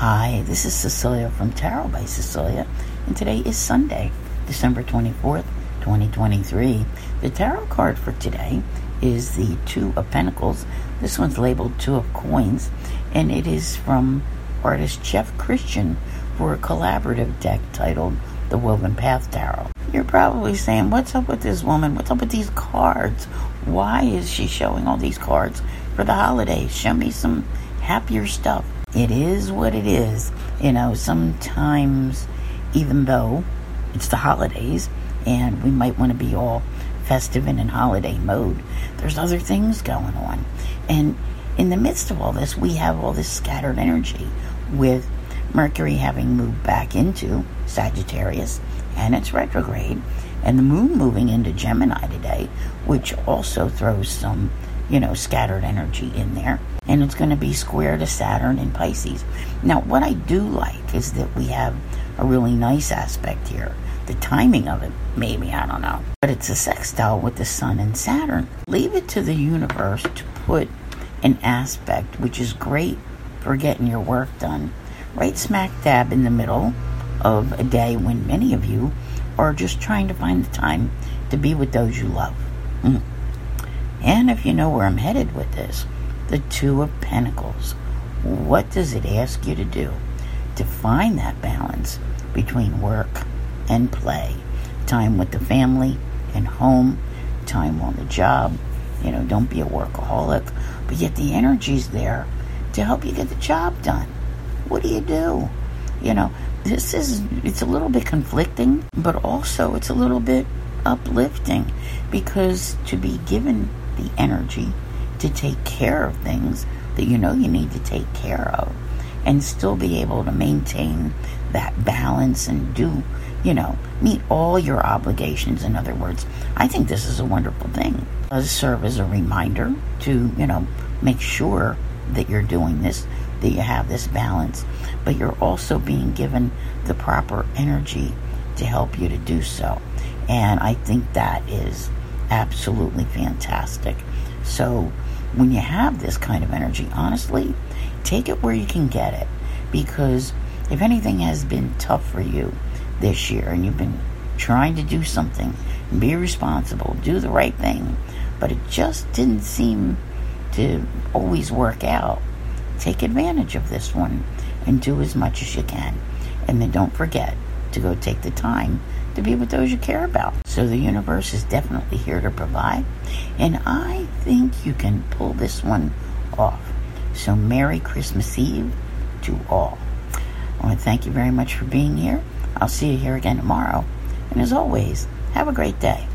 Hi, this is Cecilia from Tarot by Cecilia, and today is Sunday, December 24th, 2023. The tarot card for today is the Two of Pentacles. This one's labeled Two of Coins, and it is from artist Jeff Christian for a collaborative deck titled The Woven Path Tarot. You're probably saying, What's up with this woman? What's up with these cards? Why is she showing all these cards for the holidays? Show me some happier stuff. It is what it is. You know, sometimes, even though it's the holidays and we might want to be all festive and in holiday mode, there's other things going on. And in the midst of all this, we have all this scattered energy with Mercury having moved back into Sagittarius and it's retrograde, and the moon moving into Gemini today, which also throws some, you know, scattered energy in there. And it's going to be square to Saturn in Pisces. Now, what I do like is that we have a really nice aspect here. The timing of it, maybe, I don't know. But it's a sextile with the Sun and Saturn. Leave it to the universe to put an aspect which is great for getting your work done right smack dab in the middle of a day when many of you are just trying to find the time to be with those you love. Mm. And if you know where I'm headed with this, the Two of Pentacles. What does it ask you to do to find that balance between work and play? Time with the family and home, time on the job. You know, don't be a workaholic, but yet the energy's there to help you get the job done. What do you do? You know, this is it's a little bit conflicting, but also it's a little bit uplifting because to be given the energy to take care of things that you know you need to take care of and still be able to maintain that balance and do, you know, meet all your obligations. In other words, I think this is a wonderful thing. It does serve as a reminder to, you know, make sure that you're doing this that you have this balance, but you're also being given the proper energy to help you to do so. And I think that is absolutely fantastic. So, when you have this kind of energy, honestly, take it where you can get it. Because if anything has been tough for you this year and you've been trying to do something, be responsible, do the right thing, but it just didn't seem to always work out, take advantage of this one and do as much as you can. And then don't forget to go take the time to be with those you care about. So the universe is definitely here to provide. And I think you can pull this one off. So Merry Christmas Eve to all. I want to thank you very much for being here. I'll see you here again tomorrow. And as always, have a great day.